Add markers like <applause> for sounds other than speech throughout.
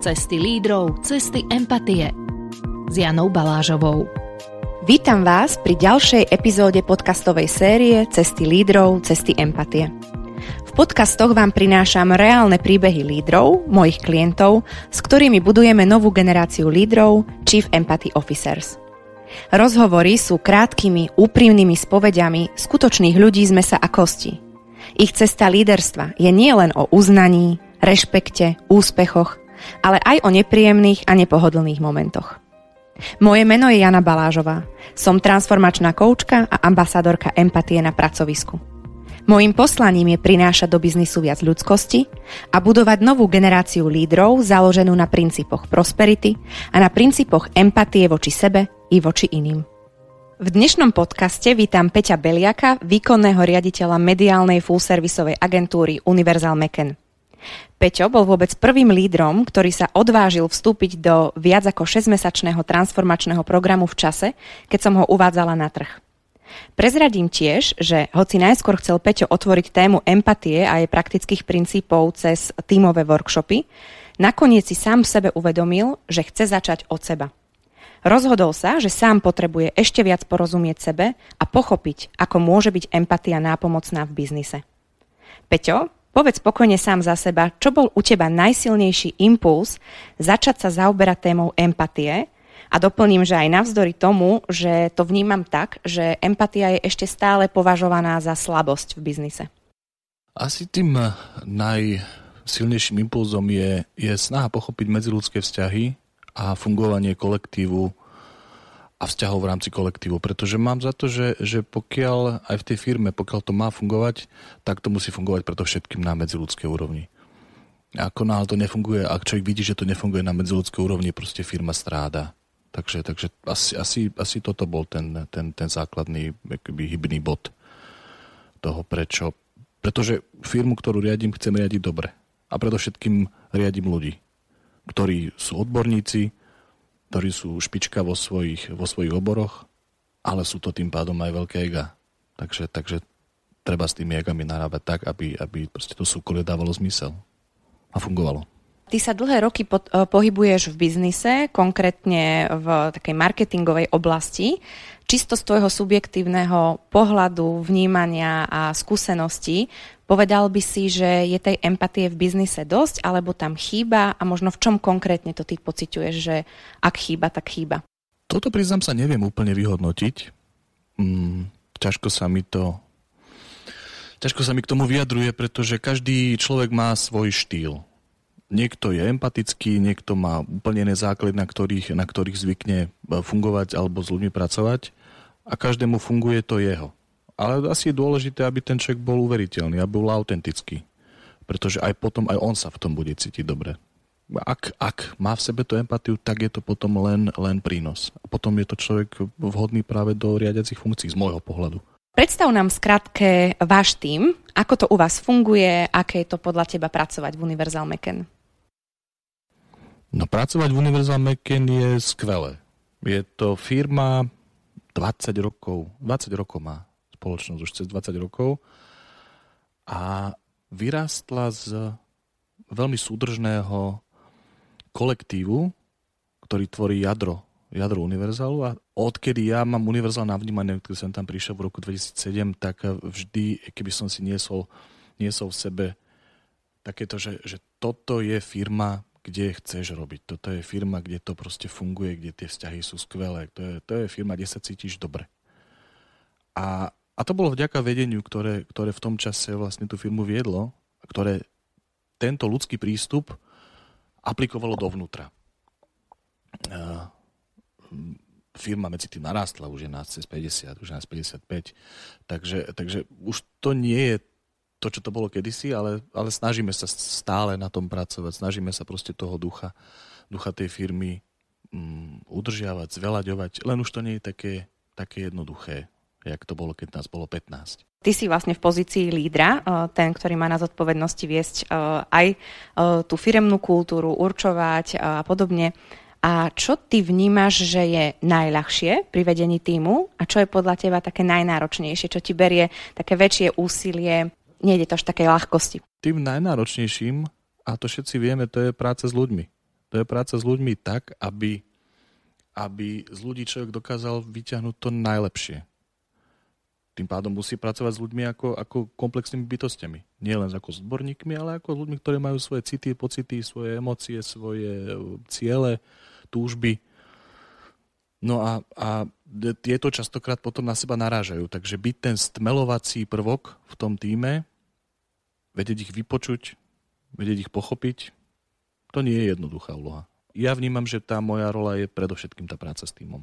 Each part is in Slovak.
Cesty lídrov, cesty empatie. S Janou Balážovou. Vítam vás pri ďalšej epizóde podcastovej série Cesty lídrov, cesty empatie. V podcastoch vám prinášam reálne príbehy lídrov, mojich klientov, s ktorými budujeme novú generáciu lídrov, Chief Empathy Officers. Rozhovory sú krátkými, úprimnými spovediami skutočných ľudí z mesa a kosti. Ich cesta líderstva je nielen o uznaní, rešpekte, úspechoch, ale aj o nepríjemných a nepohodlných momentoch. Moje meno je Jana Balážová. Som transformačná koučka a ambasadorka empatie na pracovisku. Mojím poslaním je prinášať do biznisu viac ľudskosti a budovať novú generáciu lídrov založenú na princípoch prosperity a na princípoch empatie voči sebe i voči iným. V dnešnom podcaste vítam Peťa Beliaka, výkonného riaditeľa mediálnej full-servisovej agentúry Universal Meken. Peťo bol vôbec prvým lídrom, ktorý sa odvážil vstúpiť do viac ako 6-mesačného transformačného programu v čase, keď som ho uvádzala na trh. Prezradím tiež, že hoci najskôr chcel Peťo otvoriť tému empatie a jej praktických princípov cez tímové workshopy, nakoniec si sám v sebe uvedomil, že chce začať od seba. Rozhodol sa, že sám potrebuje ešte viac porozumieť sebe a pochopiť, ako môže byť empatia nápomocná v biznise. Peťo, Povedz spokojne sám za seba, čo bol u teba najsilnejší impuls začať sa zaoberať témou empatie a doplním, že aj navzdory tomu, že to vnímam tak, že empatia je ešte stále považovaná za slabosť v biznise. Asi tým najsilnejším impulzom je, je snaha pochopiť medziludské vzťahy a fungovanie kolektívu a vzťahov v rámci kolektívu, pretože mám za to, že, že pokiaľ aj v tej firme, pokiaľ to má fungovať, tak to musí fungovať preto všetkým na medziludskej úrovni. Ako náhle to nefunguje, ak človek vidí, že to nefunguje na medziludskej úrovni, proste firma stráda. Takže, takže asi, asi, asi toto bol ten, ten, ten základný akoby, hybný bod toho, prečo. Pretože firmu, ktorú riadím, chcem riadiť dobre. A predovšetkým riadím ľudí, ktorí sú odborníci, ktorí sú špička vo svojich, vo svojich oboroch, ale sú to tým pádom aj veľké ega. Takže, takže treba s tými egami narábať tak, aby, aby proste to súkolie dávalo zmysel a fungovalo. Ty sa dlhé roky po, eh, pohybuješ v biznise, konkrétne v takej marketingovej oblasti. Čisto z tvojho subjektívneho pohľadu, vnímania a skúseností, Povedal by si, že je tej empatie v biznise dosť, alebo tam chýba a možno v čom konkrétne to ty pociťuješ, že ak chýba, tak chýba? Toto priznám sa neviem úplne vyhodnotiť. Mm, ťažko sa mi to ťažko sa mi k tomu vyjadruje, pretože každý človek má svoj štýl. Niekto je empatický, niekto má úplne iné základy, na ktorých, na ktorých zvykne e, fungovať alebo s ľuďmi pracovať a každému funguje to jeho. Ale asi je dôležité, aby ten človek bol uveriteľný, aby bol autentický. Pretože aj potom, aj on sa v tom bude cítiť dobre. Ak, ak má v sebe tú empatiu, tak je to potom len, len prínos. A potom je to človek vhodný práve do riadiacich funkcií z môjho pohľadu. Predstav nám skratke váš tým, ako to u vás funguje, aké je to podľa teba pracovať v Universal Meken. No pracovať v Universal Meken je skvelé. Je to firma 20 rokov, 20 rokov má spoločnosť už cez 20 rokov a vyrástla z veľmi súdržného kolektívu, ktorý tvorí jadro, jadro univerzálu a odkedy ja mám univerzál na keď som tam prišiel v roku 2007, tak vždy, keby som si niesol, niesol v sebe takéto, že, že toto je firma, kde chceš robiť. Toto je firma, kde to proste funguje, kde tie vzťahy sú skvelé. To je, to je firma, kde sa cítiš dobre. A a to bolo vďaka vedeniu, ktoré, ktoré v tom čase vlastne tú firmu viedlo, ktoré tento ľudský prístup aplikovalo dovnútra. Firma medzi tým narástla, už je nás cez 50, už je nás 55, takže, takže už to nie je to, čo to bolo kedysi, ale, ale snažíme sa stále na tom pracovať, snažíme sa proste toho ducha, ducha tej firmy um, udržiavať, zvelaďovať, len už to nie je také, také jednoduché jak to bolo, keď nás bolo 15. Ty si vlastne v pozícii lídra, eh, ten, ktorý má na zodpovednosti viesť eh, aj eh, tú firemnú kultúru, určovať a podobne. A čo ty vnímaš, že je najľahšie pri vedení týmu a čo je podľa teba také najnáročnejšie, čo ti berie také väčšie úsilie, nejde to až takej ľahkosti? Tým najnáročnejším, a to všetci vieme, to je práca s ľuďmi. To je práca s ľuďmi tak, aby, aby z ľudí človek dokázal vyťahnuť to najlepšie. Tým pádom musí pracovať s ľuďmi ako, ako komplexnými bytostiami. Nie len ako s odborníkmi, ale ako s ľuďmi, ktorí majú svoje city, pocity, svoje emócie, svoje ciele, túžby. No a, a tieto častokrát potom na seba narážajú. Takže byť ten stmelovací prvok v tom týme, vedieť ich vypočuť, vedieť ich pochopiť, to nie je jednoduchá úloha ja vnímam, že tá moja rola je predovšetkým tá práca s týmom.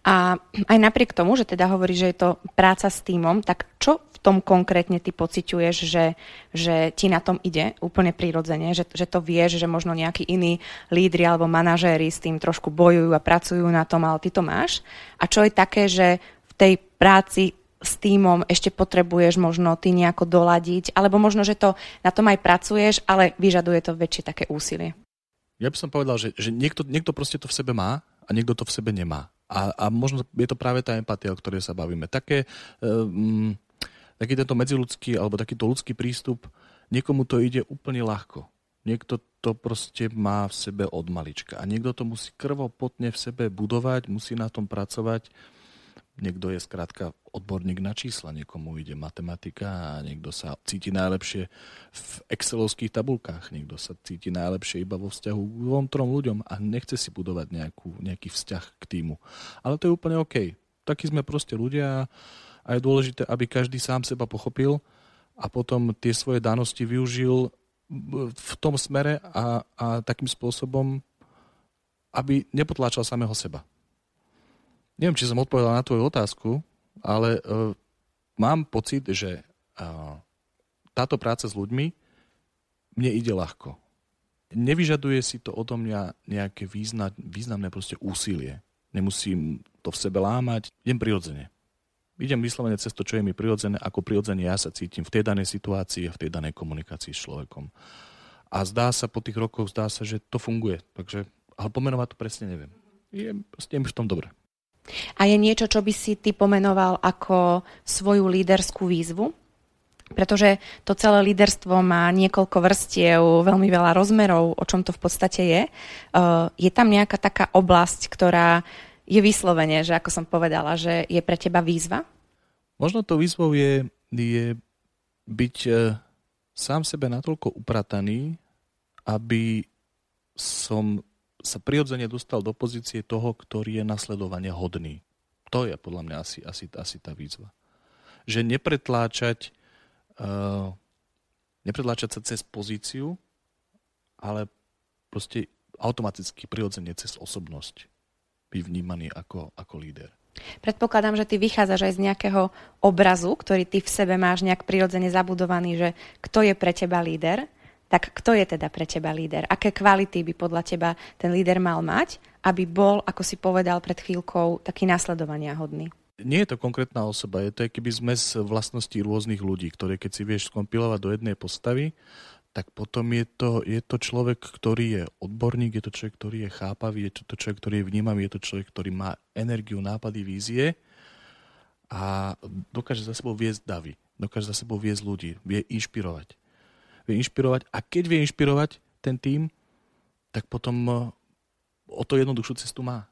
A aj napriek tomu, že teda hovorí, že je to práca s týmom, tak čo v tom konkrétne ty pociťuješ, že, že ti na tom ide úplne prirodzene, že, že to vieš, že možno nejakí iní lídri alebo manažéri s tým trošku bojujú a pracujú na tom, ale ty to máš? A čo je také, že v tej práci s týmom ešte potrebuješ možno ty nejako doladiť, alebo možno, že to na tom aj pracuješ, ale vyžaduje to väčšie také úsilie? Ja by som povedal, že, že niekto, niekto proste to v sebe má a niekto to v sebe nemá. A, a možno je to práve tá empatia, o ktorej sa bavíme. Také, um, taký tento medziludský alebo takýto ľudský prístup, niekomu to ide úplne ľahko. Niekto to proste má v sebe od malička. A niekto to musí krvopotne v sebe budovať, musí na tom pracovať Niekto je skrátka odborník na čísla, niekomu ide matematika a niekto sa cíti najlepšie v excelovských tabulkách, niekto sa cíti najlepšie iba vo vzťahu k dvom, trom ľuďom a nechce si budovať nejakú, nejaký vzťah k týmu. Ale to je úplne OK. Takí sme proste ľudia a je dôležité, aby každý sám seba pochopil a potom tie svoje danosti využil v tom smere a, a takým spôsobom, aby nepotláčal samého seba neviem, či som odpovedal na tvoju otázku, ale uh, mám pocit, že uh, táto práca s ľuďmi mne ide ľahko. Nevyžaduje si to odo mňa nejaké význam, významné proste úsilie. Nemusím to v sebe lámať. Idem prirodzene. Idem vyslovene cez to, čo je mi prirodzené, ako prirodzene ja sa cítim v tej danej situácii a v tej danej komunikácii s človekom. A zdá sa po tých rokoch, zdá sa, že to funguje. Takže, ale pomenovať to presne neviem. Je, je mi v tom dobre. A je niečo, čo by si ty pomenoval ako svoju líderskú výzvu? Pretože to celé líderstvo má niekoľko vrstiev, veľmi veľa rozmerov, o čom to v podstate je. Uh, je tam nejaká taká oblasť, ktorá je vyslovene, že ako som povedala, že je pre teba výzva? Možno to výzvou je, je byť uh, sám sebe natoľko uprataný, aby som sa prirodzene dostal do pozície toho, ktorý je nasledovane hodný. To je podľa mňa asi, asi, asi tá výzva. Že nepretláčať, uh, nepretláčať sa cez pozíciu, ale proste automaticky prirodzene cez osobnosť byť vnímaný ako, ako líder. Predpokladám, že ty vychádzaš aj z nejakého obrazu, ktorý ty v sebe máš nejak prirodzene zabudovaný, že kto je pre teba líder tak kto je teda pre teba líder? Aké kvality by podľa teba ten líder mal mať, aby bol, ako si povedal pred chvíľkou, taký následovania hodný? Nie je to konkrétna osoba, je to keby zmes vlastností rôznych ľudí, ktoré keď si vieš skompilovať do jednej postavy, tak potom je to, je to človek, ktorý je odborník, je to človek, ktorý je chápavý, je to človek, ktorý je vnímavý, je to človek, ktorý má energiu, nápady, vízie a dokáže za sebou viesť davy, dokáže za sebou viesť ľudí, vie inšpirovať vie inšpirovať a keď vie inšpirovať ten tým, tak potom e, o to jednoduchšiu cestu má.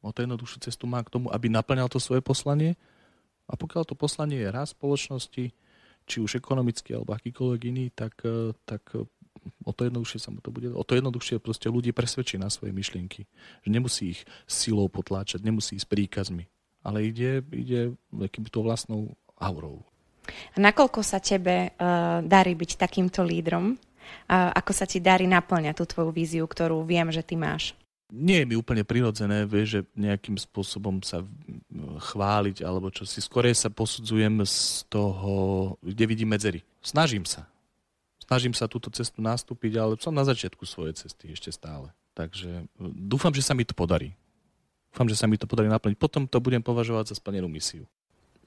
O to jednoduchšiu cestu má k tomu, aby naplňal to svoje poslanie a pokiaľ to poslanie je raz spoločnosti, či už ekonomicky alebo akýkoľvek iný, tak, e, tak e, o to jednoduchšie sa mu to bude, o to jednoduchšie proste ľudí presvedčí na svoje myšlienky. Že nemusí ich silou potláčať, nemusí ísť príkazmi, ale ide, ide keby to vlastnou aurou. A nakoľko sa tebe uh, darí byť takýmto lídrom? Uh, ako sa ti darí naplňať tú tvoju víziu, ktorú viem, že ty máš? Nie je mi úplne prirodzené, vieš, že nejakým spôsobom sa chváliť alebo čo si. Skorej sa posudzujem z toho, kde vidím medzery. Snažím sa. Snažím sa túto cestu nastúpiť, ale som na začiatku svojej cesty ešte stále. Takže dúfam, že sa mi to podarí. Dúfam, že sa mi to podarí naplniť. Potom to budem považovať za splnenú misiu.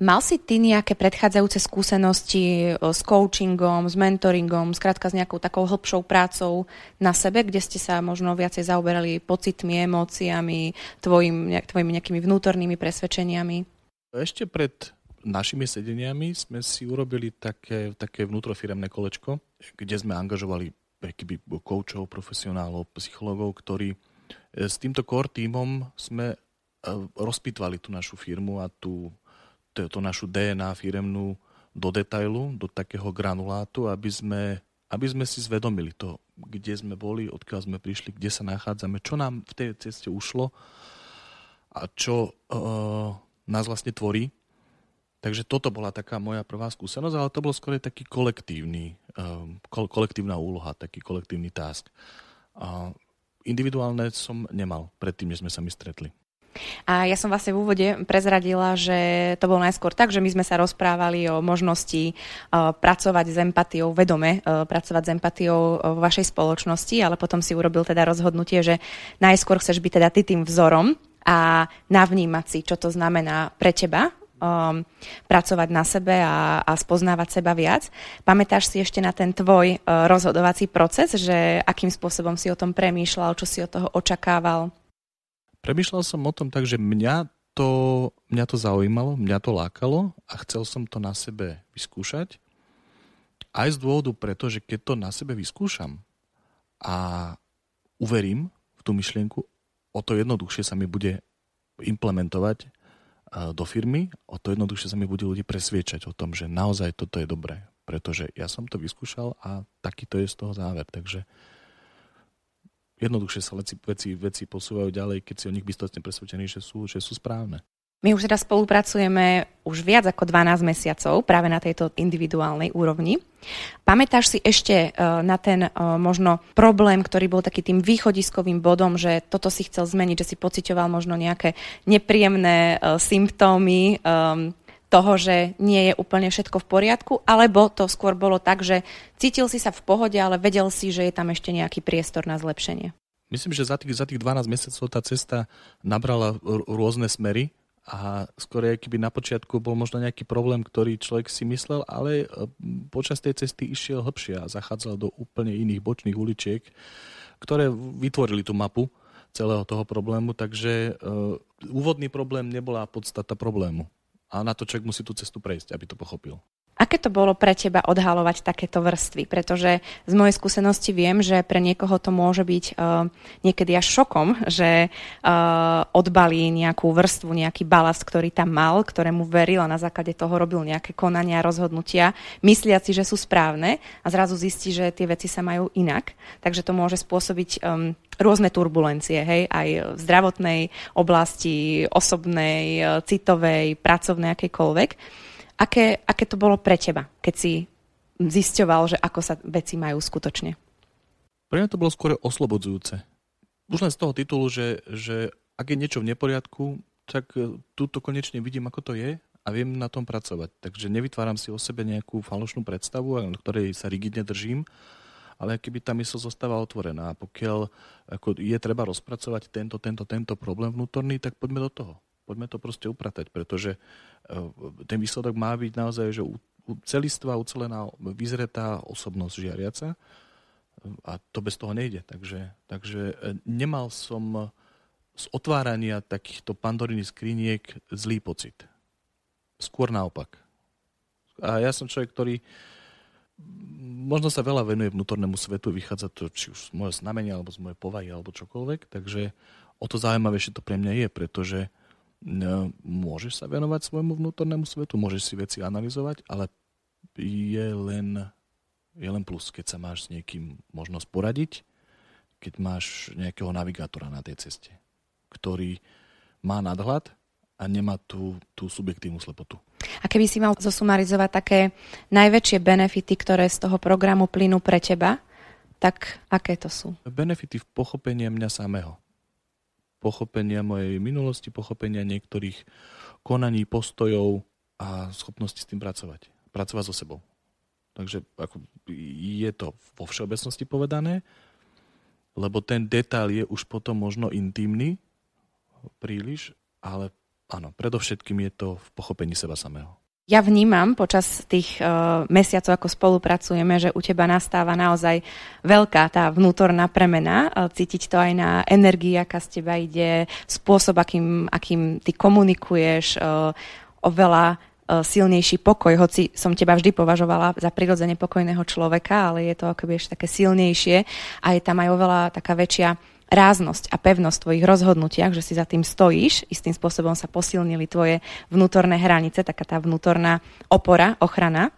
Mal si ty nejaké predchádzajúce skúsenosti s coachingom, s mentoringom, skrátka s nejakou takou hĺbšou prácou na sebe, kde ste sa možno viacej zaoberali pocitmi, emóciami, tvojim, tvojimi nejakými vnútornými presvedčeniami? Ešte pred našimi sedeniami sme si urobili také, také vnútrofiremné kolečko, kde sme angažovali keby koučov, profesionálov, psychologov, ktorí s týmto core týmom sme rozpitvali tú našu firmu a tú, to, našu DNA firemnú do detailu, do takého granulátu, aby sme, aby sme si zvedomili to, kde sme boli, odkiaľ sme prišli, kde sa nachádzame, čo nám v tej ceste ušlo a čo uh, nás vlastne tvorí. Takže toto bola taká moja prvá skúsenosť, ale to bol skôr taký kolektívny, um, kolektívna úloha, taký kolektívny task. Uh, individuálne som nemal predtým, než sme sa mi stretli. A ja som vlastne v úvode prezradila, že to bolo najskôr tak, že my sme sa rozprávali o možnosti uh, pracovať s empatiou, vedome uh, pracovať s empatiou uh, v vašej spoločnosti, ale potom si urobil teda rozhodnutie, že najskôr chceš byť teda ty tým vzorom a navnímať si, čo to znamená pre teba um, pracovať na sebe a, a spoznávať seba viac. Pamätáš si ešte na ten tvoj uh, rozhodovací proces, že akým spôsobom si o tom premýšľal, čo si od toho očakával? Premýšľal som o tom tak, že mňa to, mňa to zaujímalo, mňa to lákalo a chcel som to na sebe vyskúšať. Aj z dôvodu preto, že keď to na sebe vyskúšam a uverím v tú myšlienku, o to jednoduchšie sa mi bude implementovať e, do firmy, o to jednoduchšie sa mi bude ľudí presviečať o tom, že naozaj toto je dobré. Pretože ja som to vyskúšal a takýto je z toho záver. Takže jednoduchšie sa veci, veci, veci posúvajú ďalej, keď si o nich bytostne presvedčení, že sú, že sú správne. My už teda spolupracujeme už viac ako 12 mesiacov práve na tejto individuálnej úrovni. Pamätáš si ešte e, na ten e, možno problém, ktorý bol taký tým východiskovým bodom, že toto si chcel zmeniť, že si pocitoval možno nejaké nepríjemné e, symptómy toho, že nie je úplne všetko v poriadku, alebo to skôr bolo tak, že cítil si sa v pohode, ale vedel si, že je tam ešte nejaký priestor na zlepšenie? Myslím, že za tých, za tých 12 mesiacov tá cesta nabrala rôzne smery a skôr keby na počiatku bol možno nejaký problém, ktorý človek si myslel, ale e, počas tej cesty išiel hlbšie a zachádzal do úplne iných bočných uličiek, ktoré vytvorili tú mapu celého toho problému, takže uh, úvodný problém nebola podstata problému. A na to človek musí tú cestu prejsť, aby to pochopil. Aké to bolo pre teba odhalovať takéto vrstvy? Pretože z mojej skúsenosti viem, že pre niekoho to môže byť uh, niekedy až šokom, že uh, odbalí nejakú vrstvu, nejaký balast, ktorý tam mal, ktorému veril a na základe toho robil nejaké konania, rozhodnutia, mysliaci, že sú správne a zrazu zistí, že tie veci sa majú inak. Takže to môže spôsobiť um, rôzne turbulencie, hej, aj v zdravotnej oblasti, osobnej, citovej, pracovnej, akejkoľvek. Aké, aké to bolo pre teba, keď si zisťoval, že ako sa veci majú skutočne? Pre mňa to bolo skôr oslobodzujúce. Už len z toho titulu, že, že ak je niečo v neporiadku, tak e, túto konečne vidím, ako to je a viem na tom pracovať. Takže nevytváram si o sebe nejakú falošnú predstavu, na ktorej sa rigidne držím, ale keby tá mysl zostáva otvorená. A pokiaľ ako je treba rozpracovať tento, tento, tento problém vnútorný, tak poďme do toho poďme to proste upratať, pretože e, ten výsledok má byť naozaj, že celistvá, ucelená, vyzretá osobnosť žiariaca a to bez toho nejde. Takže, takže e, nemal som z otvárania takýchto pandoríny skriniek zlý pocit. Skôr naopak. A ja som človek, ktorý možno sa veľa venuje vnútornému svetu, vychádza to či už z môjho znamenia, alebo z mojej povahy, alebo čokoľvek, takže o to zaujímavejšie to pre mňa je, pretože môžeš sa venovať svojmu vnútornému svetu, môžeš si veci analyzovať, ale je len, je len plus, keď sa máš s niekým možnosť poradiť, keď máš nejakého navigátora na tej ceste, ktorý má nadhľad a nemá tú, tú subjektívnu slepotu. A keby si mal zosumarizovať také najväčšie benefity, ktoré z toho programu plynú pre teba, tak aké to sú? Benefity v pochopení mňa samého pochopenia mojej minulosti, pochopenia niektorých konaní, postojov a schopnosti s tým pracovať. Pracovať so sebou. Takže ako je to vo všeobecnosti povedané, lebo ten detail je už potom možno intimný príliš, ale áno, predovšetkým je to v pochopení seba samého. Ja vnímam počas tých uh, mesiacov, ako spolupracujeme, že u teba nastáva naozaj veľká tá vnútorná premena. Uh, cítiť to aj na energii, aká z teba ide, spôsob, akým, akým ty komunikuješ, uh, oveľa silnejší pokoj, hoci som teba vždy považovala za prirodzene pokojného človeka, ale je to akoby ešte také silnejšie a je tam aj oveľa taká väčšia ráznosť a pevnosť v tvojich rozhodnutiach, že si za tým stojíš, istým spôsobom sa posilnili tvoje vnútorné hranice, taká tá vnútorná opora, ochrana.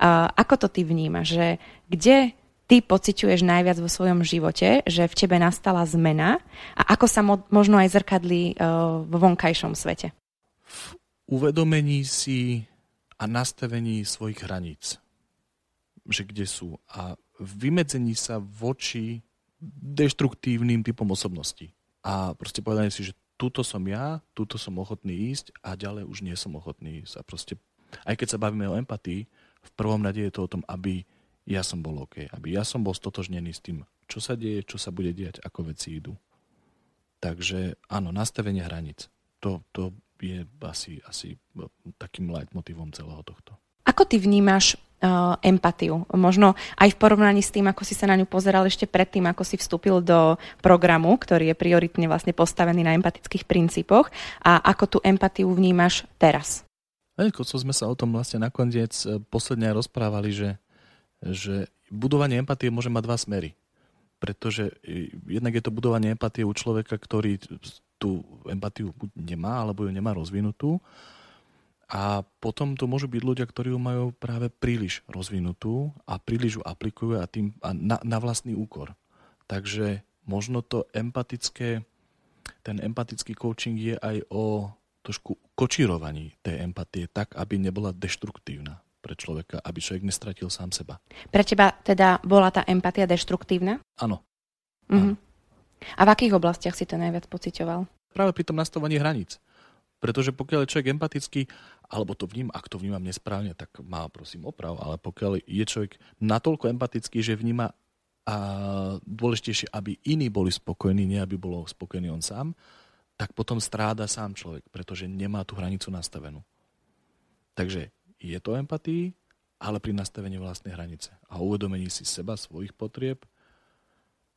Uh, ako to ty vnímaš, že kde ty pociťuješ najviac vo svojom živote, že v tebe nastala zmena a ako sa mo- možno aj zrkadlí uh, vo vonkajšom svete? V uvedomení si a nastavení svojich hraníc, že kde sú a vymedzení sa voči deštruktívnym typom osobnosti. A proste povedanie si, že túto som ja, túto som ochotný ísť a ďalej už nie som ochotný ísť. A proste, aj keď sa bavíme o empatii, v prvom rade je to o tom, aby ja som bol OK, aby ja som bol stotožnený s tým, čo sa deje, čo sa bude diať, ako veci idú. Takže áno, nastavenie hraníc. To, to je asi, asi takým leitmotivom celého tohto. Ako ty vnímaš uh, empatiu. Možno aj v porovnaní s tým, ako si sa na ňu pozeral ešte predtým, ako si vstúpil do programu, ktorý je prioritne vlastne postavený na empatických princípoch a ako tú empatiu vnímaš teraz. Ako co sme sa o tom vlastne nakoniec e, posledne rozprávali, že, že budovanie empatie môže mať dva smery. Pretože e, jednak je to budovanie empatie u človeka, ktorý tú empatiu nemá, alebo ju nemá rozvinutú. A potom to môžu byť ľudia, ktorí ju majú práve príliš rozvinutú a príliš ju aplikujú a tým a na, na vlastný úkor. Takže možno to empatické, ten empatický coaching je aj o trošku kočírovaní tej empatie tak, aby nebola deštruktívna pre človeka, aby človek nestratil sám seba. Pre teba teda bola tá empatia deštruktívna? Áno. Mhm. A v akých oblastiach si to najviac pocitoval? Práve pri tom nastavovaní hraníc. Pretože pokiaľ je človek empatický, alebo to vním, ak to vnímam nesprávne, tak má prosím oprav, ale pokiaľ je človek natoľko empatický, že vníma a dôležitejšie, aby iní boli spokojní, nie aby bol spokojný on sám, tak potom stráda sám človek, pretože nemá tú hranicu nastavenú. Takže je to empatii, ale pri nastavení vlastnej hranice a uvedomení si seba, svojich potrieb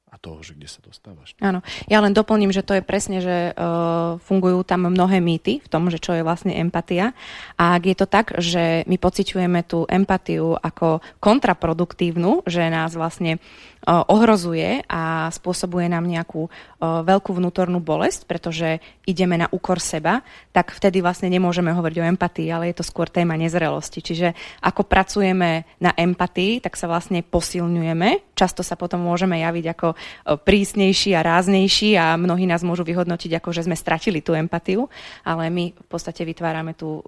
a toho, že kde sa dostávaš. Áno, ja len doplním, že to je presne, že uh, fungujú tam mnohé mýty v tom, že čo je vlastne empatia. A ak je to tak, že my pociťujeme tú empatiu ako kontraproduktívnu, že nás vlastne ohrozuje a spôsobuje nám nejakú veľkú vnútornú bolesť, pretože ideme na úkor seba, tak vtedy vlastne nemôžeme hovoriť o empatii, ale je to skôr téma nezrelosti. Čiže ako pracujeme na empatii, tak sa vlastne posilňujeme. Často sa potom môžeme javiť ako prísnejší a ráznejší a mnohí nás môžu vyhodnotiť ako, že sme stratili tú empatiu, ale my v podstate vytvárame tú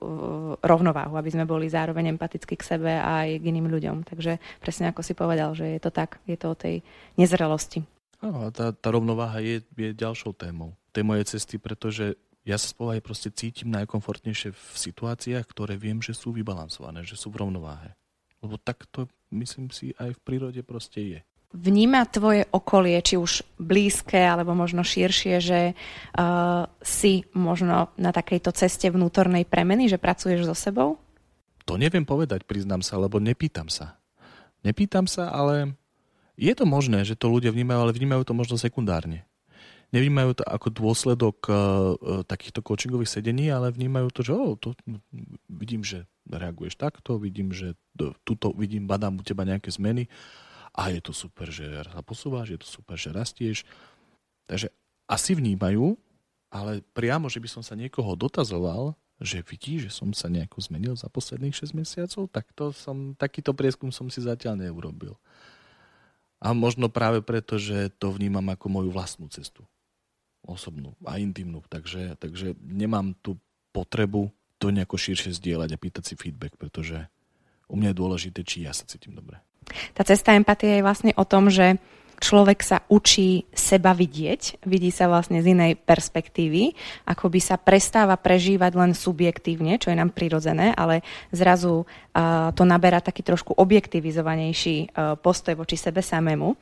rovnováhu, aby sme boli zároveň empatickí k sebe a aj k iným ľuďom. Takže presne ako si povedal, že je to tak, je to o tej tej nezrelosti. Áno, tá, tá rovnováha je, je ďalšou témou tej mojej cesty, pretože ja sa spolu aj proste cítim najkomfortnejšie v situáciách, ktoré viem, že sú vybalansované, že sú v rovnováhe. Lebo tak to, myslím si, aj v prírode proste je. Vníma tvoje okolie, či už blízke, alebo možno širšie, že uh, si možno na takejto ceste vnútornej premeny, že pracuješ so sebou? To neviem povedať, priznám sa, lebo nepýtam sa. Nepýtam sa, ale je to možné, že to ľudia vnímajú, ale vnímajú to možno sekundárne. Nevnímajú to ako dôsledok uh, takýchto coachingových sedení, ale vnímajú to, že oh, to, vidím, že reaguješ takto, vidím, že tuto vidím, badám u teba nejaké zmeny a je to super, že sa posúvaš, je to super, že rastieš. Takže asi vnímajú, ale priamo, že by som sa niekoho dotazoval, že vidí, že som sa nejako zmenil za posledných 6 mesiacov, tak to som, takýto prieskum som si zatiaľ neurobil. A možno práve preto, že to vnímam ako moju vlastnú cestu. Osobnú a intimnú. Takže, takže nemám tú potrebu to nejako širšie zdieľať a pýtať si feedback, pretože u mňa je dôležité, či ja sa cítim dobre. Tá cesta empatie je vlastne o tom, že človek sa učí seba vidieť, vidí sa vlastne z inej perspektívy, ako by sa prestáva prežívať len subjektívne, čo je nám prirodzené, ale zrazu to naberá taký trošku objektivizovanejší postoj voči sebe samému.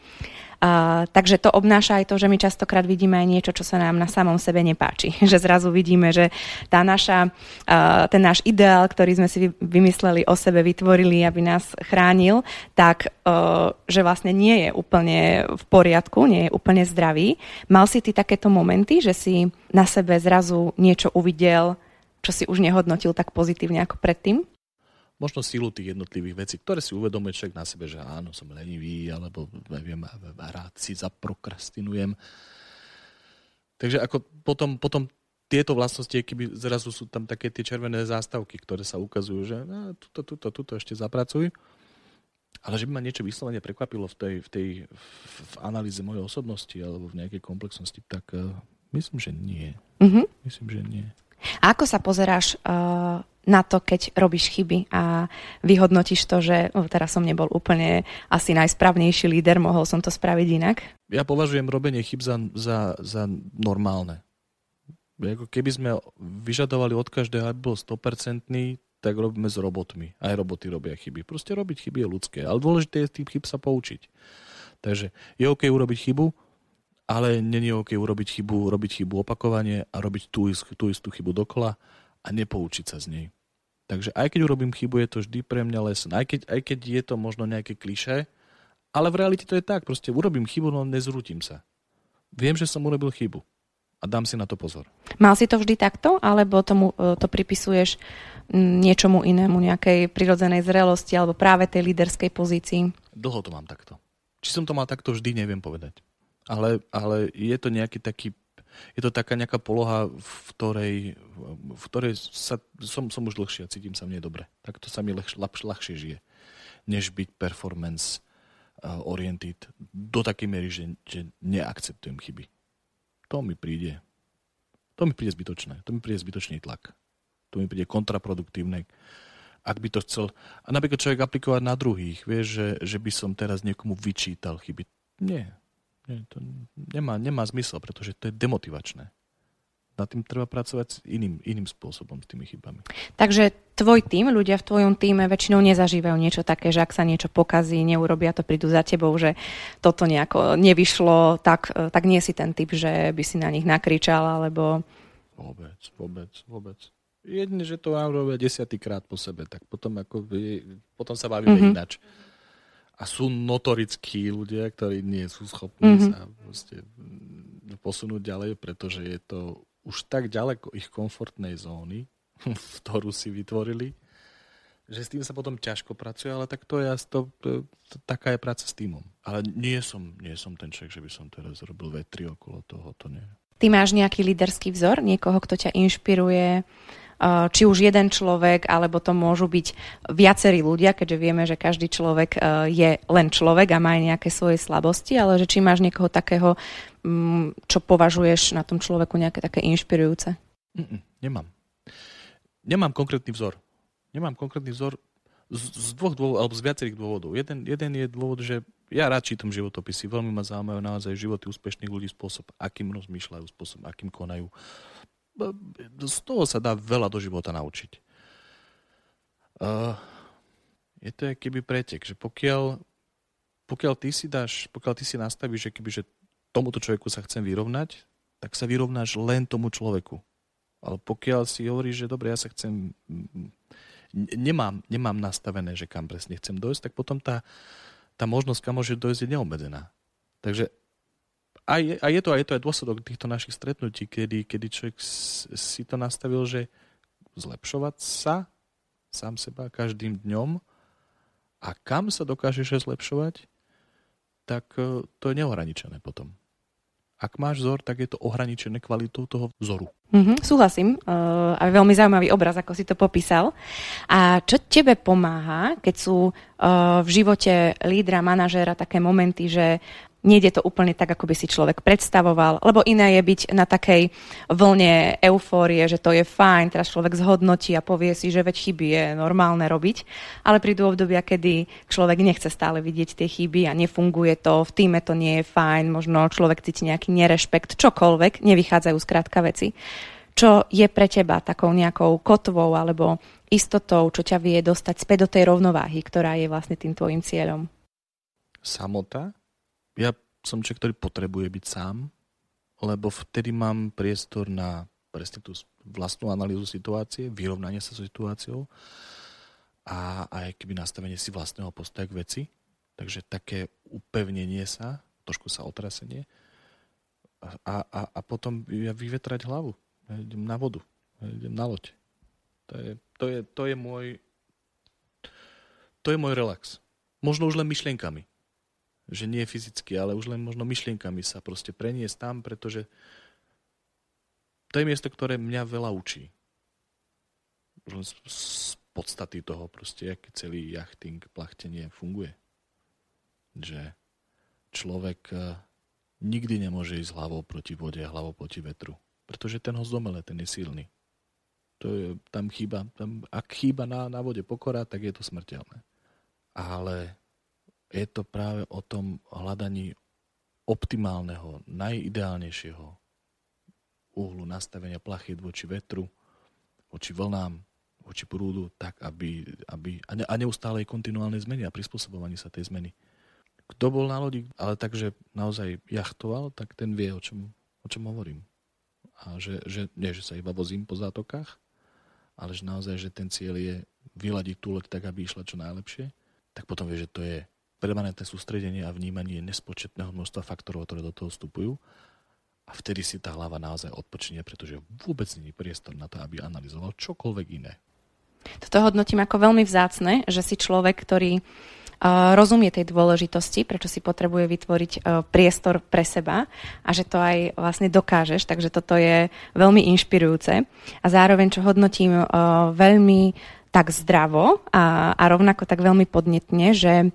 Takže to obnáša aj to, že my častokrát vidíme aj niečo, čo sa nám na samom sebe nepáči. <laughs> Že zrazu vidíme, že tá naša, uh, ten náš ideál, ktorý sme si vymysleli o sebe, vytvorili, aby nás chránil, tak uh, že vlastne nie je úplne v poriadku, nie je úplne zdravý. Mal si ty takéto momenty, že si na sebe zrazu niečo uvidel, čo si už nehodnotil tak pozitívne ako predtým? Možno sílu tých jednotlivých vecí, ktoré si uvedomuje človek na sebe, že áno, som lenivý, alebo neviem, rád si zaprokrastinujem. Takže ako potom, potom tieto vlastnosti, keby zrazu sú tam také tie červené zástavky, ktoré sa ukazujú, že no, tuto, tuto, tuto ešte zapracuj. Ale že by ma niečo vyslovene prekvapilo v tej, v tej v analýze mojej osobnosti alebo v nejakej komplexnosti, tak uh, myslím, že nie. Mm-hmm. Myslím, že nie. A ako sa pozeráš uh, na to, keď robíš chyby a vyhodnotíš to, že oh, teraz som nebol úplne asi najsprávnejší líder, mohol som to spraviť inak? Ja považujem robenie chyb za, za, za normálne. Keby sme vyžadovali od každého, aby bol 100%, tak robíme s robotmi. Aj roboty robia chyby. Proste robiť chyby je ľudské. Ale dôležité je z tých chyb sa poučiť. Takže je OK urobiť chybu, ale není OK urobiť chybu, robiť chybu opakovanie a robiť tú, tú istú chybu dokola a nepoučiť sa z nej. Takže aj keď urobím chybu, je to vždy pre mňa lesson. Aj keď, aj keď je to možno nejaké kliše, ale v realite to je tak. Proste urobím chybu, no nezrútim sa. Viem, že som urobil chybu a dám si na to pozor. Mal si to vždy takto, alebo tomu, e, to pripisuješ niečomu inému, nejakej prirodzenej zrelosti alebo práve tej líderskej pozícii? Dlho to mám takto. Či som to mal takto vždy, neviem povedať. Ale, ale je to nejaký taký je to taká nejaká poloha, v ktorej, v ktorej sa, som, som už dlhšie a cítim sa v nej dobre. Tak to sa mi ľahšie, ľahšie žije, než byť performance uh, oriented do takej miery, že, že neakceptujem chyby. To mi príde. To mi príde zbytočné. To mi príde zbytočný tlak. To mi príde kontraproduktívne. Ak by to chcel... A napríklad človek aplikovať na druhých. Vieš, že, že by som teraz niekomu vyčítal chyby. Nie. Nie to nemá, nemá zmysel, pretože to je demotivačné na tým treba pracovať iným, iným spôsobom s tými chybami. Takže tvoj tým, ľudia v tvojom týme väčšinou nezažívajú niečo také, že ak sa niečo pokazí, neurobia to, prídu za tebou, že toto nejako nevyšlo, tak, tak nie si ten typ, že by si na nich nakričal, alebo... Vôbec, vôbec, vôbec. Jedne, že to vám robia desiatýkrát po sebe, tak potom, ako, potom sa bavíme mm-hmm. ináč. A sú notorickí ľudia, ktorí nie sú schopní mm-hmm. sa posunúť ďalej, pretože je to už tak ďaleko ich komfortnej zóny, v <laughs> ktorú si vytvorili, že s tým sa potom ťažko pracuje, ale tak to je to, to, taká je práca s týmom. Ale nie som, nie som ten človek, že by som teraz robil vetri okolo toho, to nie. Ty máš nejaký líderský vzor, niekoho, kto ťa inšpiruje, či už jeden človek, alebo to môžu byť viacerí ľudia, keďže vieme, že každý človek eh, je len človek a má aj nejaké svoje slabosti, ale že či máš niekoho takého, mm, čo považuješ na tom človeku nejaké také inšpirujúce? Mm-mm, nemám. Nemám konkrétny vzor. Nemám konkrétny vzor z, z dvoch dôvodov, alebo z viacerých dôvodov. Jeden, jeden je dôvod, že ja rád čítam životopisy, veľmi ma zaujímajú naozaj životy úspešných ľudí, spôsob, akým rozmýšľajú, spôsob, akým konajú z toho sa dá veľa do života naučiť. Uh, je to keby pretek, že pokiaľ, pokiaľ ty si dáš, pokiaľ ty si nastavíš, že keby, že tomuto človeku sa chcem vyrovnať, tak sa vyrovnáš len tomu človeku. Ale pokiaľ si hovoríš, že dobre, ja sa chcem, nemám, nemám nastavené, že kam presne chcem dojsť, tak potom tá, tá možnosť, kam môže dojsť, je neobmedzená. Takže a je, a je to, a je to aj dôsledok týchto našich stretnutí, kedy, kedy človek si to nastavil, že zlepšovať sa sám seba každým dňom a kam sa dokážeš zlepšovať, tak e, to je neohraničené potom. Ak máš vzor, tak je to ohraničené kvalitou toho vzoru. Mm-hmm, súhlasím. Uh, a veľmi zaujímavý obraz, ako si to popísal. A čo tebe pomáha, keď sú uh, v živote lídra, manažéra také momenty, že nejde to úplne tak, ako by si človek predstavoval, lebo iné je byť na takej vlne eufórie, že to je fajn, teraz človek zhodnotí a povie si, že veď chyby je normálne robiť, ale prídu obdobia, kedy človek nechce stále vidieť tie chyby a nefunguje to, v týme to nie je fajn, možno človek cíti nejaký nerešpekt, čokoľvek, nevychádzajú skrátka veci. Čo je pre teba takou nejakou kotvou alebo istotou, čo ťa vie dostať späť do tej rovnováhy, ktorá je vlastne tým tvojim cieľom? Samota ja som človek, ktorý potrebuje byť sám, lebo vtedy mám priestor na presne tú vlastnú analýzu situácie, vyrovnanie sa so situáciou a aj keby nastavenie si vlastného postoja k veci. Takže také upevnenie sa, trošku sa otrasenie a, a, a potom ja vyvetrať hlavu. Ja idem na vodu, ja idem na loď. To je, to je, to je môj to je môj relax. Možno už len myšlienkami. Že nie fyzicky, ale už len možno myšlienkami sa proste preniesť tam, pretože to je miesto, ktoré mňa veľa učí. Už len z, podstaty toho proste, aký celý jachting, plachtenie funguje. Že človek eh, nikdy nemôže ísť hlavou proti vode a hlavou proti vetru. Pretože ten ho zomele, ten je silný. To je, tam chýba, tam, ak chýba na, na vode pokora, tak je to smrteľné ale je to práve o tom hľadaní optimálneho, najideálnejšieho uhlu nastavenia plachiet voči vetru, voči vlnám, voči prúdu, tak aby, aby a neustálej kontinuálnej zmeny a prispôsobovaní sa tej zmeny. Kto bol na lodi, ale takže naozaj jachtoval, tak ten vie, o čom, o čom hovorím. A že, že nie, že sa iba vozím po zátokách, ale že naozaj, že ten cieľ je vyladiť tú loď tak, aby išla čo najlepšie tak potom vie, že to je permanentné sústredenie a vnímanie nespočetného množstva faktorov, ktoré do toho vstupujú. A vtedy si tá hlava naozaj odpočne, pretože vôbec není priestor na to, aby analyzoval čokoľvek iné. Toto hodnotím ako veľmi vzácne, že si človek, ktorý uh, rozumie tej dôležitosti, prečo si potrebuje vytvoriť uh, priestor pre seba a že to aj vlastne dokážeš, takže toto je veľmi inšpirujúce. A zároveň, čo hodnotím uh, veľmi tak zdravo a, a rovnako tak veľmi podnetne, že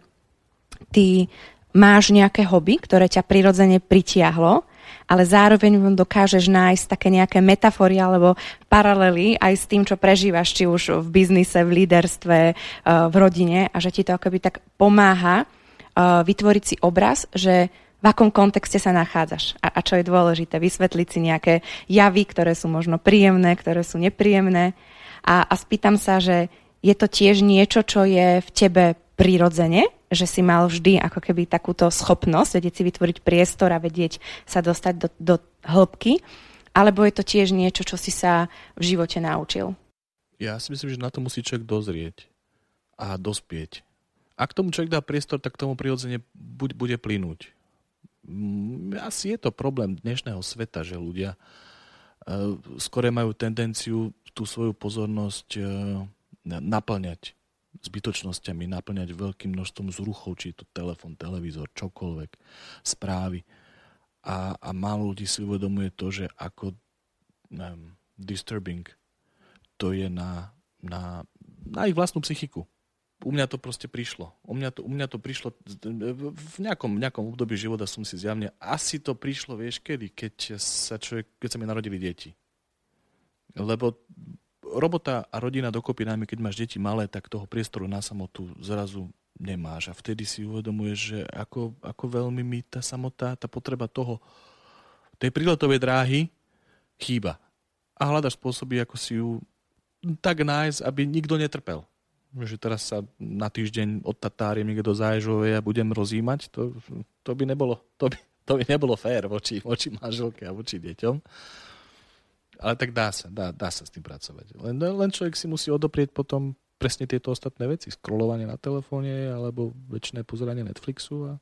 ty máš nejaké hobby, ktoré ťa prirodzene pritiahlo, ale zároveň dokážeš nájsť také nejaké metafory alebo paralely aj s tým, čo prežívaš, či už v biznise, v líderstve, eh, v rodine a že ti to akoby tak pomáha eh, vytvoriť si obraz, že v akom kontexte sa nachádzaš. A, a čo je dôležité, vysvetliť si nejaké javy, ktoré sú možno príjemné, ktoré sú nepríjemné. A, a spýtam sa, že je to tiež niečo, čo je v tebe prirodzene, že si mal vždy ako keby takúto schopnosť vedieť si vytvoriť priestor a vedieť sa dostať do, do hĺbky, alebo je to tiež niečo, čo si sa v živote naučil? Ja si myslím, že na to musí človek dozrieť a dospieť. Ak tomu človek dá priestor, tak tomu prirodzene bude plynúť. Mm, asi je to problém dnešného sveta, že ľudia uh, skore majú tendenciu tú svoju pozornosť e, naplňať zbytočnosťami, naplňať veľkým množstvom zruchov, či to telefon, televízor, čokoľvek, správy. A, a málo ľudí si uvedomuje to, že ako neviem, disturbing to je na, na, na ich vlastnú psychiku. U mňa to proste prišlo. U mňa to, u mňa to prišlo v nejakom, nejakom období života som si zjavne, asi to prišlo, vieš kedy, keď sa človek, keď sa mi narodili deti. Lebo robota a rodina dokopy, najmä keď máš deti malé, tak toho priestoru na samotu zrazu nemáš. A vtedy si uvedomuješ, že ako, ako veľmi mi tá samota, tá potreba toho, tej príletovej dráhy chýba. A hľadaš spôsoby, ako si ju tak nájsť, aby nikto netrpel. Že teraz sa na týždeň od Tatáriem niekto záježuje a budem rozímať, to, to by nebolo, to by, to by nebolo fér voči, voči manželke a voči deťom. Ale tak dá sa, dá, dá sa s tým pracovať. Len, len človek si musí odoprieť potom presne tieto ostatné veci. Scrollovanie na telefóne alebo väčšie pozeranie Netflixu a,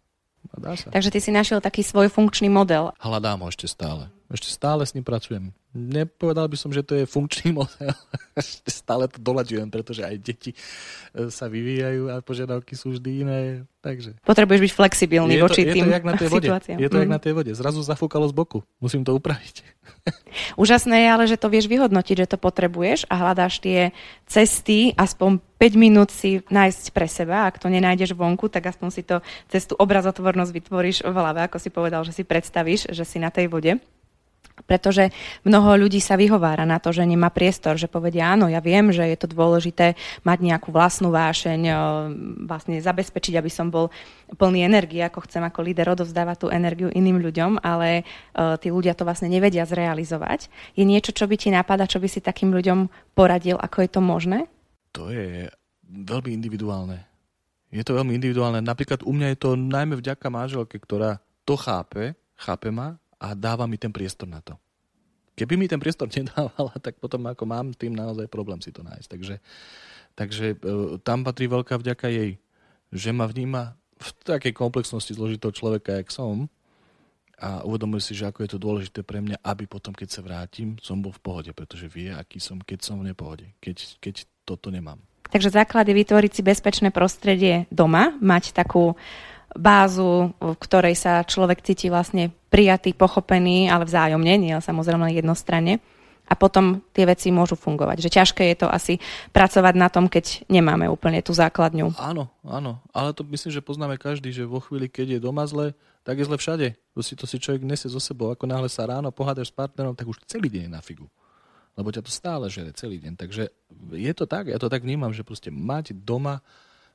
a dá sa. Takže ty si našiel taký svoj funkčný model. Hľadám ho ešte stále. Ešte stále s ním pracujem. Nepovedal by som, že to je funkčný <laughs> model. Ešte stále to doľaďujem, pretože aj deti e, sa vyvíjajú a požiadavky sú vždy iné. Takže. Potrebuješ byť flexibilný je voči to, tým je to jak na tej vode. situáciám. Je to mm. jak na tej vode. Zrazu zafúkalo z boku. Musím to upraviť. <laughs> Úžasné je ale, že to vieš vyhodnotiť, že to potrebuješ a hľadáš tie cesty, aspoň 5 minút si nájsť pre seba. Ak to nenájdeš vonku, tak aspoň si to cez tú obrazotvornosť vytvoríš v hlave, ako si povedal, že si predstavíš, že si na tej vode. Pretože mnoho ľudí sa vyhovára na to, že nemá priestor, že povedia, áno, ja viem, že je to dôležité mať nejakú vlastnú vášeň, vlastne zabezpečiť, aby som bol plný energie, ako chcem ako líder odovzdávať tú energiu iným ľuďom, ale tí ľudia to vlastne nevedia zrealizovať. Je niečo, čo by ti napadá, čo by si takým ľuďom poradil, ako je to možné? To je veľmi individuálne. Je to veľmi individuálne. Napríklad u mňa je to najmä vďaka manželke, ktorá to chápe, chápe ma a dáva mi ten priestor na to. Keby mi ten priestor <laughs> nedávala, tak potom ako mám tým naozaj problém si to nájsť. Takže, takže e, tam patrí veľká vďaka jej, že ma vníma v takej komplexnosti zložitého človeka, jak som, a uvedomujem si, že ako je to dôležité pre mňa, aby potom, keď sa vrátim, som bol v pohode, pretože vie, aký som, keď som v nepohode, keď, keď toto nemám. Takže základ je vytvoriť si bezpečné prostredie doma, mať takú bázu, v ktorej sa človek cíti vlastne prijatý, pochopený, ale vzájomne, nie samozrejme jednostranne a potom tie veci môžu fungovať. Že ťažké je to asi pracovať na tom, keď nemáme úplne tú základňu. Áno, áno, ale to myslím, že poznáme každý, že vo chvíli, keď je doma zle, tak je zle všade. To si, to si človek nesie so sebou. Ako náhle sa ráno pohádaš s partnerom, tak už celý deň je na figu. Lebo ťa to stále žere celý deň. Takže je to tak, ja to tak vnímam, že proste mať doma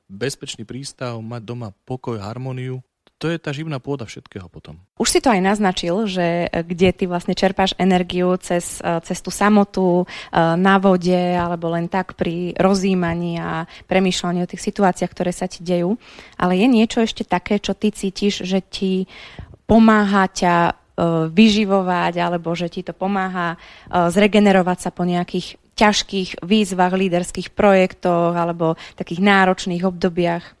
bezpečný prístav, mať doma pokoj, harmóniu, to je tá živná pôda všetkého potom. Už si to aj naznačil, že e, kde ty vlastne čerpáš energiu cez, e, cez tú samotu e, na vode alebo len tak pri rozímaní a premýšľaní o tých situáciách, ktoré sa ti dejú. Ale je niečo ešte také, čo ty cítiš, že ti pomáha ťa vyživovať alebo že ti to pomáha zregenerovať sa po nejakých ťažkých výzvach, líderských projektoch alebo takých náročných obdobiach?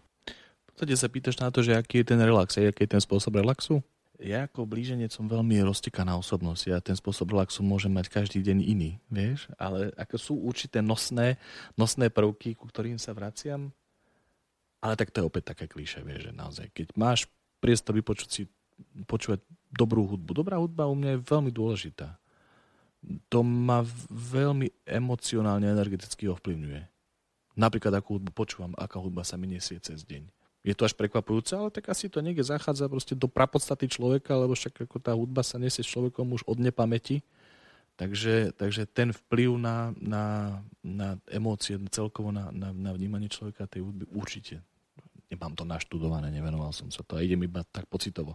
podstate sa pýtaš na to, že aký je ten relax, aký je ten spôsob relaxu? Ja ako blíženec som veľmi roztekaná osobnosť. Ja ten spôsob relaxu môžem mať každý deň iný, vieš? Ale ako sú určité nosné, nosné prvky, ku ktorým sa vraciam. Ale tak to je opäť také klíše, vieš, že naozaj, keď máš priestor vypočuť si, počúvať dobrú hudbu. Dobrá hudba u mňa je veľmi dôležitá. To ma veľmi emocionálne, energeticky ovplyvňuje. Napríklad, akú hudbu počúvam, aká hudba sa mi nesie cez deň je to až prekvapujúce, ale tak asi to niekde zachádza proste do prapodstaty človeka, lebo však ako tá hudba sa nesie s človekom už od nepamäti. Takže, takže ten vplyv na, na, na emócie, celkovo na, na, na vnímanie človeka tej hudby určite. Nemám to naštudované, nevenoval som sa to a idem iba tak pocitovo.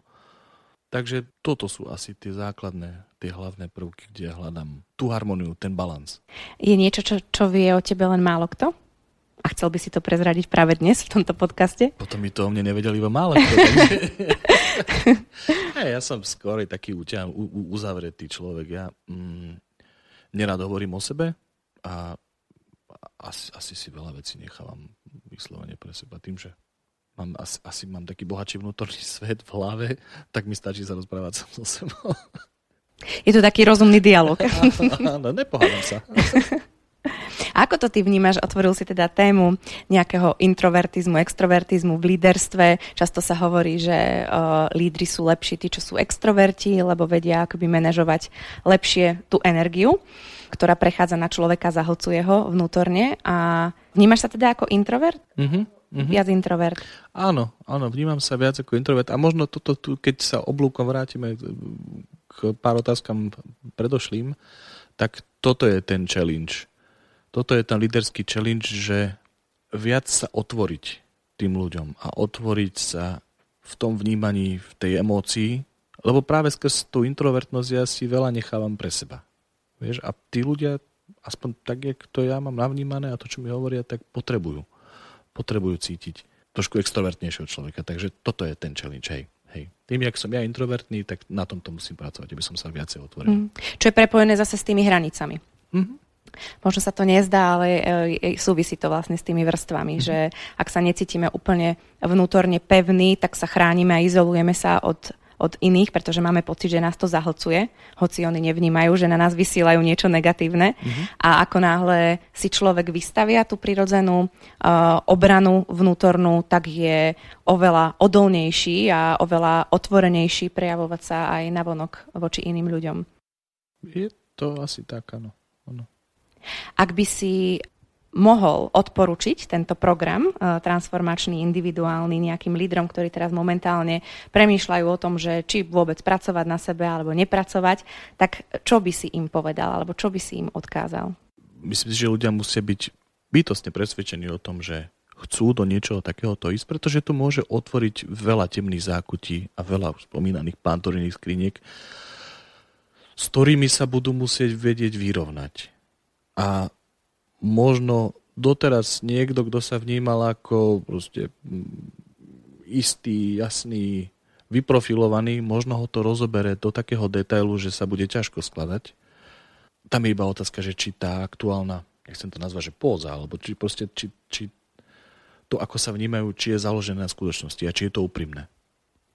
Takže toto sú asi tie základné, tie hlavné prvky, kde ja hľadám tú harmoniu, ten balans. Je niečo, čo, čo vie o tebe len málo kto? A chcel by si to prezradiť práve dnes v tomto podcaste? Potom mi to o mne nevedeli iba málo. Takže... <laughs> hey, ja som skôr taký uťahan, u, uzavretý človek. Ja mm, nerad hovorím o sebe a asi, asi si veľa vecí nechávam vyslovene pre seba. Tým, že mám, asi, asi mám taký bohatší vnútorný <laughs> svet v hlave, tak mi stačí sa rozprávať so sebou. <laughs> Je to taký rozumný dialog. <laughs> Áno, nepohádam sa. Ako to ty vnímaš? Otvoril si teda tému nejakého introvertizmu, extrovertizmu v líderstve. Často sa hovorí, že uh, lídry sú lepší tí, čo sú extroverti, lebo vedia akoby manažovať lepšie tú energiu, ktorá prechádza na človeka, zahlcuje ho vnútorne. A vnímaš sa teda ako introvert? Mm-hmm. Mm-hmm. Viac introvert. Áno, áno, vnímam sa viac ako introvert. A možno toto tu, keď sa oblúkom vrátime k pár otázkam predošlým, tak toto je ten challenge toto je ten liderský challenge, že viac sa otvoriť tým ľuďom a otvoriť sa v tom vnímaní, v tej emócii, lebo práve skrz tú introvertnosť ja si veľa nechávam pre seba. Vieš, a tí ľudia, aspoň tak, jak to ja mám navnímané a to, čo mi hovoria, tak potrebujú. Potrebujú cítiť trošku extrovertnejšieho človeka. Takže toto je ten challenge, hej. Hej. Tým, jak som ja introvertný, tak na tomto musím pracovať, aby som sa viacej otvoril. Mm. Čo je prepojené zase s tými hranicami. Mm-hmm. Možno sa to nezdá, ale e, e, súvisí to vlastne s tými vrstvami, mm-hmm. že ak sa necítime úplne vnútorne pevní, tak sa chránime a izolujeme sa od, od iných, pretože máme pocit, že nás to zahlcuje, hoci oni nevnímajú, že na nás vysielajú niečo negatívne. Mm-hmm. A ako náhle si človek vystavia tú prirodzenú uh, obranu vnútornú, tak je oveľa odolnejší a oveľa otvorenejší prejavovať sa aj navonok voči iným ľuďom. Je to asi tak, áno. áno. Ak by si mohol odporučiť tento program e, transformačný, individuálny nejakým lídrom, ktorí teraz momentálne premýšľajú o tom, že či vôbec pracovať na sebe alebo nepracovať, tak čo by si im povedal alebo čo by si im odkázal? Myslím si, že ľudia musia byť bytostne presvedčení o tom, že chcú do niečoho takéhoto ísť, pretože to môže otvoriť veľa temných zákutí a veľa spomínaných pántorinných skriniek, s ktorými sa budú musieť vedieť vyrovnať a možno doteraz niekto, kto sa vnímal ako proste mm, istý, jasný, vyprofilovaný, možno ho to rozobere do takého detailu, že sa bude ťažko skladať. Tam je iba otázka, že či tá aktuálna, nechcem to nazvať, že póza, alebo či proste, či, či to, ako sa vnímajú, či je založené na skutočnosti a či je to úprimné.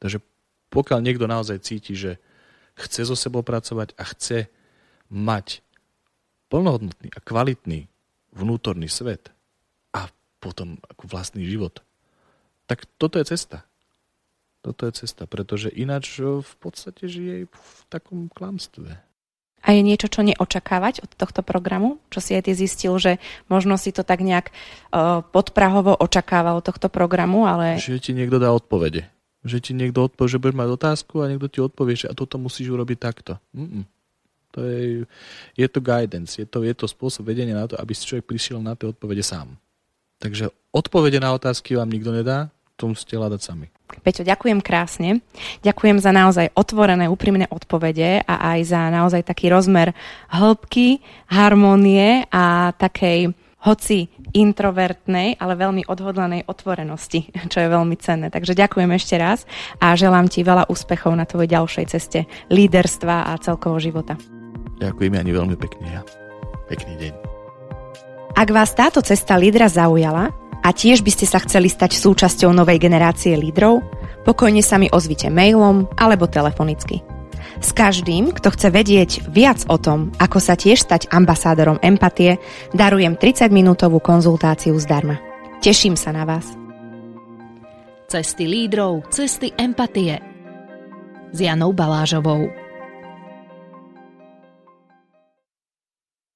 Takže pokiaľ niekto naozaj cíti, že chce so sebou pracovať a chce mať plnohodnotný a kvalitný vnútorný svet a potom ako vlastný život, tak toto je cesta. Toto je cesta, pretože ináč v podstate žije v takom klamstve. A je niečo, čo neočakávať od tohto programu? Čo si aj ty zistil, že možno si to tak nejak uh, podprahovo očakával od tohto programu, ale... Že ti niekto dá odpovede. Že ti niekto odpovie, že budeš mať otázku a niekto ti odpovie, že a toto musíš urobiť takto. Mm-mm. To je, je to guidance, je to, je to spôsob vedenia na to, aby si človek prišiel na tie odpovede sám. Takže odpovede na otázky vám nikto nedá, to musíte hľadať sami. Peťo, ďakujem krásne. Ďakujem za naozaj otvorené, úprimné odpovede a aj za naozaj taký rozmer hĺbky, harmonie a takej hoci introvertnej, ale veľmi odhodlanej otvorenosti, <laughs> čo je veľmi cenné. Takže ďakujem ešte raz a želám ti veľa úspechov na tvojej ďalšej ceste líderstva a celkovo života. Ďakujem ani veľmi pekne. Ja. Pekný deň. Ak vás táto cesta lídra zaujala, a tiež by ste sa chceli stať súčasťou novej generácie lídrov, pokojne sa mi ozvite mailom alebo telefonicky. S každým, kto chce vedieť viac o tom, ako sa tiež stať ambasádorom empatie, darujem 30-minútovú konzultáciu zdarma. Teším sa na vás. Cesty lídrov, cesty empatie. S Janou Balážovou.